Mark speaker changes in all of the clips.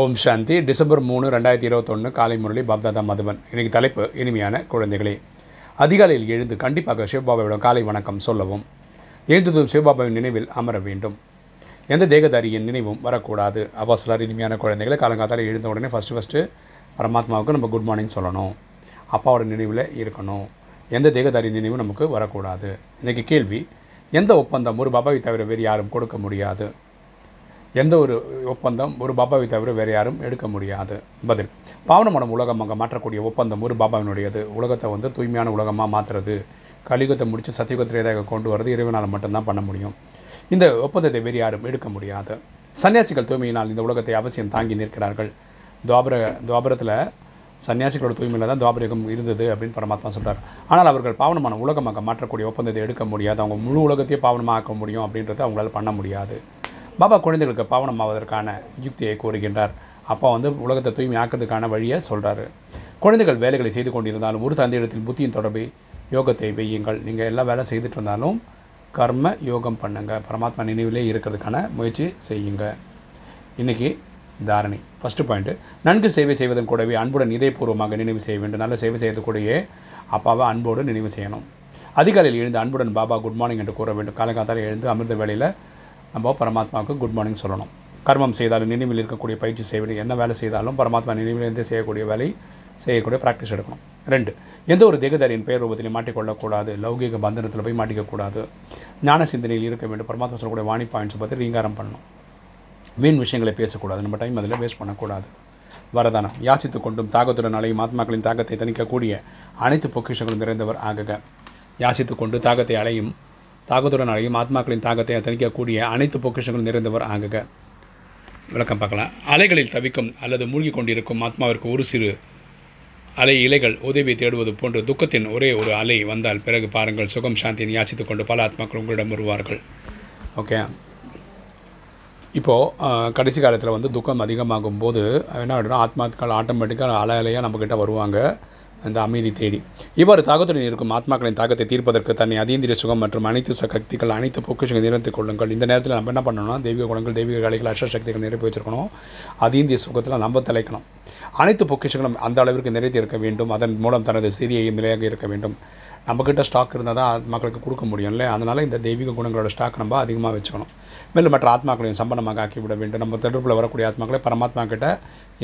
Speaker 1: ஓம் சாந்தி. December மூணு ரெண்டாயிரத்தி இருபத்தொன்று காலை முரளி பாப்தாதா மதுவன் இன்றைக்கி தலைப்பு இனிமையான குழந்தைகளே. அதிகாலையில் எழுந்து கண்டிப்பாக சிவபாபாவிடம் காலை வணக்கம் சொல்லவும் எழுந்ததும் சிவபாபாவின் நினைவில் அமர வேண்டும். எந்த தேகதாரியின் நினைவும் வரக்கூடாது. அப்போ சிலர் இனிமையான குழந்தைகளை காலங்காத்தால் எழுந்த உடனே ஃபஸ்ட்டு ஃபஸ்ட்டு பரமாத்மாவுக்கு நம்ம குட் மார்னிங் சொல்லணும். அப்பாவோட நினைவில் இருக்கணும். எந்த தேகதாரி நினைவும் நமக்கு வரக்கூடாது. இன்றைக்கி கேள்வி எந்த ஒப்பந்தம் ஒரு பாபாவை தவிர வேறு யாரும் கொடுக்க முடியாது? எந்த ஒரு ஒப்பந்தம் ஒரு பாபாவை தவிர வேறு யாரும் எடுக்க முடியாது. பதில் பாவனமடம் உலகம் அங்கே மாற்றக்கூடிய ஒப்பந்தம் ஒரு பாபாவினுடையது. உலகத்தை வந்து தூய்மையான உலகமாக மாற்றுறது கலியுகத்தை முடித்து சத்தியுகத்திலேதாக கொண்டு வரது இறைவனால் மட்டும்தான் பண்ண முடியும். இந்த ஒப்பந்தத்தை வேறு யாரும் எடுக்க முடியாது. சன்னியாசிகள் தூய்மையினால் இந்த உலகத்தை அவசியம் தாங்கி நிற்கிறார்கள். துவாபர துவாபரத்தில் சன்னியாசிகளோட தூய்மையில் தான் துவாபரகம் இருந்தது அப்படின்னு பரமாத்மா சொல்கிறார் ஆனால் அவர்கள் பாவனமான உலகமாக மாற்றக்கூடிய ஒப்பந்தத்தை எடுக்க முடியாது. அவங்க முழு உலகத்தையே பாவனமாக ஆக்க முடியும் அப்படின்றத அவங்களால பண்ண முடியாது. பாபா குழந்தைகளுக்கு பாவனம் ஆவதற்கான யுக்தியை கூறுகின்றார் அப்பா வந்து உலகத்தை தூய்மை ஆக்கிறதுக்கான வழியை சொல்கிறாரு குழந்தைகள் வேலைகளை செய்து கொண்டிருந்தாலும் ஒரு தந்தையிடத்தில் புத்தியின் தொடர்பை யோகத்தை வையுங்கள். நீங்கள் எல்லா வேலை செய்துட்டு இருந்தாலும் கர்ம யோகம் பண்ணுங்கள் பரமாத்மா நினைவிலே இருக்கிறதுக்கான முயற்சி செய்யுங்க. இன்றைக்கி தாரணி. ஃபஸ்ட்டு பாயிண்ட்டு நன்கு சேவை செய்வதன் கூடவே அன்புடன் இதயபூர்வமாக நினைவு செய்ய வேண்டும். நல்ல சேவை செய்வது அப்பாவை அன்போடு நினைவு செய்யணும். அதிகாலையில் எழுந்து அன்புடன் பாபா குட் மார்னிங் என்று கூற வேண்டும். காலங்காத்தால் எழுந்து அமிர்த வேலையில் நம்ம பரமாத்மாவுக்கு குட் மார்னிங் சொல்லணும். கர்மம் செய்தாலும் நினைவில் இருக்கக்கூடிய பயிற்சி செய்ய வேண்டிய என்ன வேலை செய்தாலும் பரமாத்மா நினைவிலிருந்து செய்யக்கூடிய வேலை செய்யக்கூடிய ப்ராக்டிஸ் எடுக்கணும். ரெண்டு எந்த ஒரு தேகதாரியின் பெயர் ரூபத்திலையும் மாட்டிக்கொள்ளக்கூடாது லௌகிக பந்தனத்தில் போய் மாட்டிக்கக்கூடாது. ஞான சிந்தனையில் இருக்க வேண்டும். பரமாத்மா சொல்லக்கூடிய வாணி பாயிண்ட்ஸை பற்றி ரீங்காரம் பண்ணணும். வீண் விஷயங்களை பேசக்கூடாது நம்ம டைம் அதில் வேஸ்ட் பண்ணக்கூடாது. வரதானம் யாசித்து கொண்டும் தாகத்துடன் அலையும் ஆத்மாக்களின் தாகத்தை தணிக்கக்கூடிய அனைத்து பொக்கிஷங்களும் நிறைந்தவர் ஆகுக. யாசித்து கொண்டு தாகத்தை அலையும் தாகத்துடன் ஆத்மாக்களின் தாகத்தை தணிக்கக்கூடிய அனைத்து பொக்கிஷங்களும் நிறைந்தவர் ஆகுக. விளக்கம் பார்க்கலாம். அலைகளில் தவிக்கும் அல்லது மூழ்கி கொண்டிருக்கும் ஆத்மாவிற்கு ஒரு சிறு அலை இலைகள் உதவியை தேடுவது போன்று துக்கத்தின் ஒரே ஒரு அலை வந்தால் பிறகு பாருங்கள் சுகம் சாந்தியை யாசித்து கொண்டு பல ஆத்மாக்கள் உங்களிடம் வருவார்கள். ஓகே. இப்போது கடைசி காலத்தில் வந்து துக்கம் அதிகமாகும் போது என்ன ஆகிடும் ஆத்மாக்கள் ஆட்டோமேட்டிக்காக அலை அலையாக நம்மக்கிட்ட வருவாங்க. அந்த அமைதி தேடி. இவ்வாறு தாகத்துடன் இருக்கும் ஆத்மாக்களின் தாக்கத்தை தீர்ப்பதற்கு தன்னை அதீந்திர சுகம் மற்றும் அனைத்து சக்திகள் அனைத்து பொக்கிஷங்கள் நிறைத்துக் கொள்ளுங்கள். இந்த நேரத்தில் நம்ம என்ன பண்ணணும்னா தெய்வீக குணங்கள் தெய்வீக கலைகள் அஷ்டசக்திகள் நிரப்பி வச்சிருக்கணும் அதீந்திய சுகத்தில் நம்ம தலைக்கணும். அனைத்து பொக்கிஷங்களும் அந்த அளவிற்கு நிறைத்து இருக்க வேண்டும். அதன் மூலம் தனது சிறியையும் நிலையாக இருக்க வேண்டும். நம்மக்கிட்ட ஸ்டாக் இருந்தால் தான் ஆத்மாக்களுக்கு கொடுக்க முடியும் இல்லை அதனால் இந்த தெய்வீக குணங்களோட ஸ்டாக் நம்ம அதிகமாக வச்சுக்கணும். மேலும் மற்ற ஆத்மாக்களையும் சம்பந்தமாக ஆக்கிவிட வேண்டும். நம்ம தொடர்பில் வரக்கூடிய ஆத்மாக்களை பரமாத்மா கிட்ட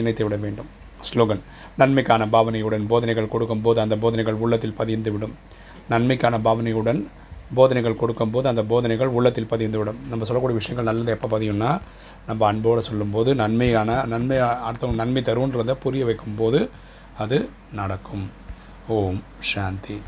Speaker 1: இணைத்து விட வேண்டும். ஸ்லோகன். நன்மைக்கான பாவனையுடன் போதனைகள் கொடுக்கும்போது அந்த போதனைகள் உள்ளத்தில் பதிந்துவிடும். நன்மைக்கான பாவனையுடன் போதனைகள் கொடுக்கும்போது அந்த போதனைகள் உள்ளத்தில் பதிந்துவிடும். நம்ம சொல்லக்கூடிய விஷயங்கள் நல்லது எப்போ பதியும்னா நம்ம அன்போடு சொல்லும்போது நன்மையான நன்மை அடுத்தவங்க நன்மை தருன்றதை புரிய வைக்கும்போது அது நடக்கும். ஓம் சாந்தி.